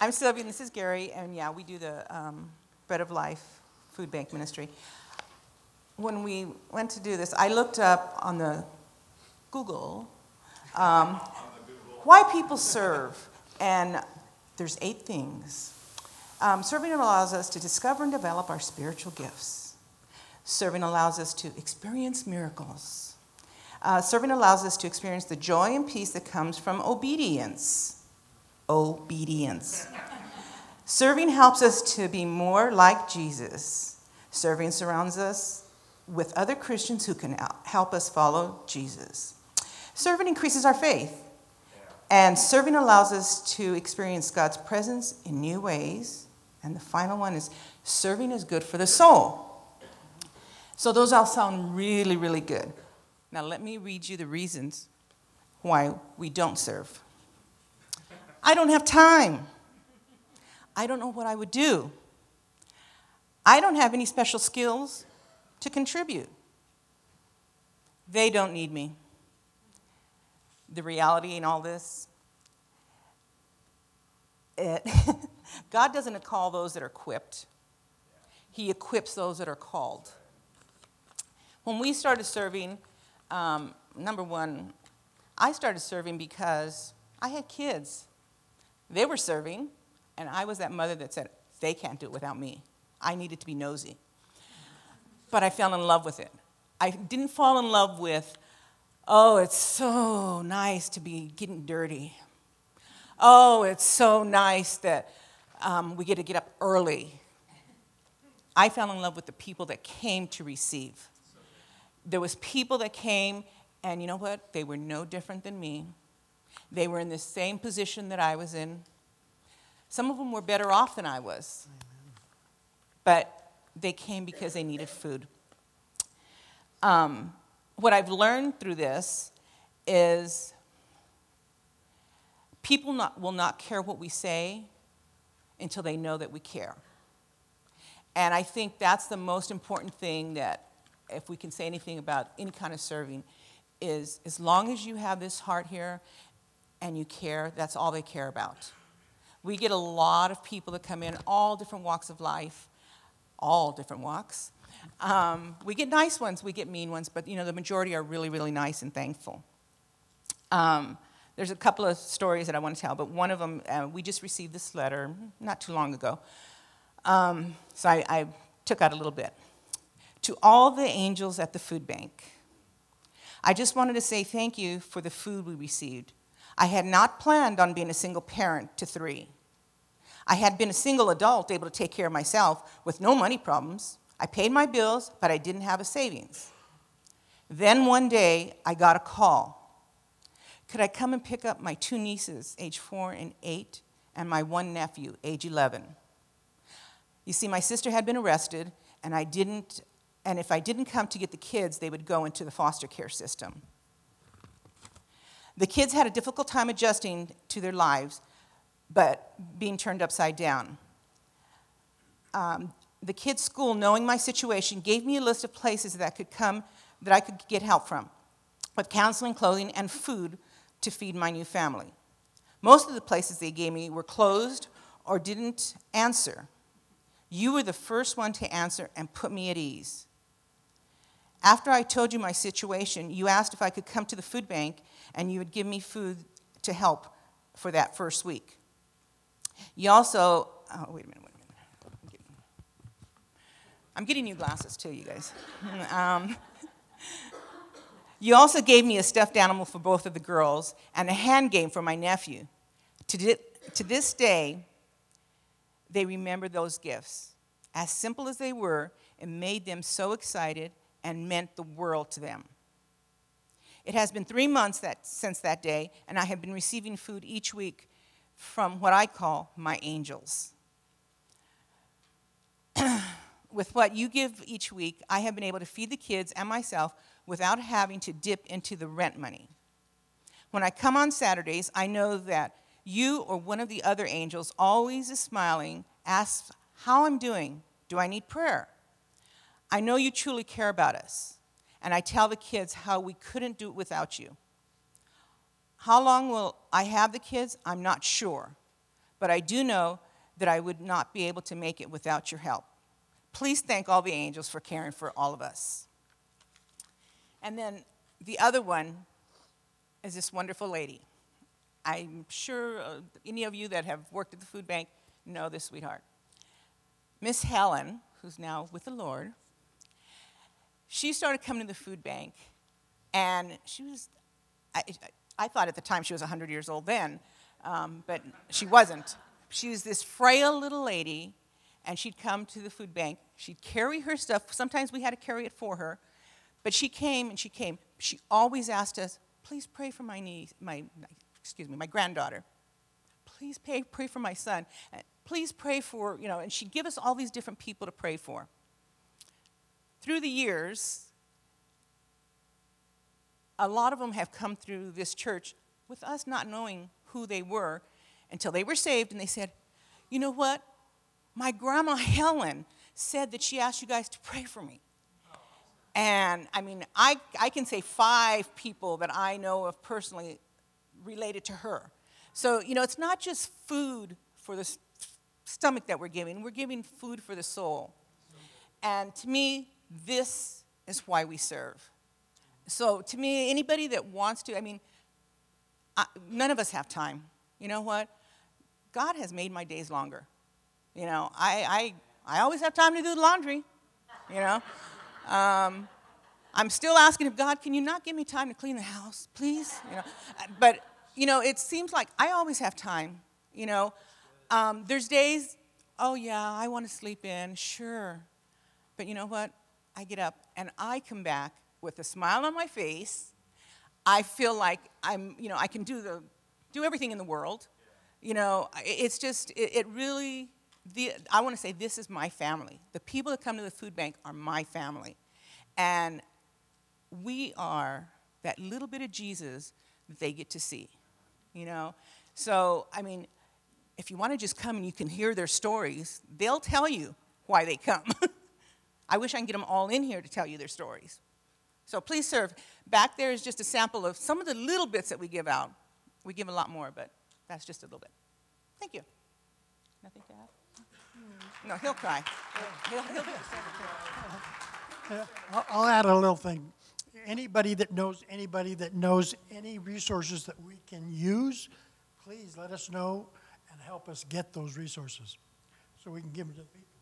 I'm Sylvia, and this is Gary, and yeah, we do the um, Bread of Life Food Bank Ministry. When we went to do this, I looked up on the Google um, why people serve, and there's eight things. Um, serving allows us to discover and develop our spiritual gifts. Serving allows us to experience miracles. Uh, serving allows us to experience the joy and peace that comes from obedience obedience. Serving helps us to be more like Jesus. Serving surrounds us with other Christians who can help us follow Jesus. Serving increases our faith. And serving allows us to experience God's presence in new ways. And the final one is serving is good for the soul. So those all sound really, really good. Now, let me read you the reasons why we don't serve. I don't have time. I don't know what I would do. I don't have any special skills to contribute. They don't need me. The reality in all this, it, God doesn't call those that are equipped, He equips those that are called. When we started serving, um, number one, I started serving because I had kids. They were serving, and I was that mother that said, they can't do it without me. I needed to be nosy. But I fell in love with it. I didn't fall in love with, oh, it's so nice to be getting dirty. Oh, it's so nice that um, we get to get up early. I fell in love with the people that came to receive. There was people that came, and you know what? They were no different than me. They were in the same position that I was in. Some of them were better off than I was. But they came because they needed food. Um, what I've learned through this is people not, will not care what we say until they know that we care. And I think that's the most important thing that, if we can say anything about any kind of serving, is as long as you have this heart here and you care, that's all they care about. We get a lot of people that come in, all different walks of life, all different walks. Um, we get nice ones, we get mean ones, but you know the majority are really, really nice and thankful. Um, there's a couple of stories that I want to tell, but one of them, uh, we just received this letter not too long ago. Um, so I, I took out a little bit. To all the angels at the food bank, I just wanted to say thank you for the food we received. I had not planned on being a single parent to three. I had been a single adult able to take care of myself with no money problems. I paid my bills, but I didn't have a savings. Then one day, I got a call. Could I come and pick up my two nieces, age four and eight, and my one nephew, age 11? You see, my sister had been arrested, and I didn't, and if I didn't come to get the kids, they would go into the foster care system. The kids had a difficult time adjusting to their lives, but being turned upside down. Um, the kids' school, knowing my situation, gave me a list of places that could come that I could get help from, with counseling, clothing, and food to feed my new family. Most of the places they gave me were closed or didn't answer. You were the first one to answer and put me at ease. After I told you my situation, you asked if I could come to the food bank and you would give me food to help for that first week. You also, oh, wait a minute, wait a minute. I'm getting, I'm getting new glasses too, you guys. um, you also gave me a stuffed animal for both of the girls and a hand game for my nephew. To, di- to this day, they remember those gifts. As simple as they were, it made them so excited and meant the world to them. It has been three months that, since that day, and I have been receiving food each week from what I call my angels. With what you give each week, I have been able to feed the kids and myself without having to dip into the rent money. When I come on Saturdays, I know that you or one of the other angels always is smiling, asks how I'm doing. Do I need prayer? I know you truly care about us. And I tell the kids how we couldn't do it without you. How long will I have the kids? I'm not sure. but I do know that I would not be able to make it without your help. Please thank all the angels for caring for all of us. And then the other one is this wonderful lady. I'm sure uh, any of you that have worked at the food bank know this sweetheart. Miss Helen, who's now with the Lord, she started coming to the food bank, and she was, I, I thought at the time she was 100 years old then, um, but she wasn't. She was this frail little lady, and she'd come to the food bank. She'd carry her stuff. Sometimes we had to carry it for her, but she came and she came. She always asked us, "Please pray for my niece, my excuse me, my granddaughter. Please pray, pray for my son. Uh, Please pray for you know." And she'd give us all these different people to pray for. Through the years, a lot of them have come through this church with us not knowing who they were until they were saved and they said, You know what? My grandma Helen said that she asked you guys to pray for me. And I mean, I, I can say five people that I know of personally related to her. So, you know, it's not just food for the stomach that we're giving, we're giving food for the soul. And to me, this is why we serve. So, to me, anybody that wants to, I mean, I, none of us have time. You know what? God has made my days longer. You know, I, I, I always have time to do the laundry, you know. Um, I'm still asking if God, can you not give me time to clean the house, please? You know, but you know, it seems like I always have time. You know, um, there's days, oh yeah, I want to sleep in, sure, but you know what? I get up and I come back with a smile on my face. I feel like I'm, you know, I can do the, do everything in the world. You know, it's just, it, it really, the, I want to say this is my family. The people that come to the food bank are my family. And we are that little bit of Jesus that they get to see, you know? So, I mean, if you want to just come and you can hear their stories, they'll tell you why they come. I wish I can get them all in here to tell you their stories. So please serve. Back there is just a sample of some of the little bits that we give out. We give a lot more, but that's just a little bit. Thank you. Nothing to add? No, he'll cry. I'll add a little thing. Anybody that knows anybody that knows any resources that we can use, please let us know and help us get those resources so we can give them to the people.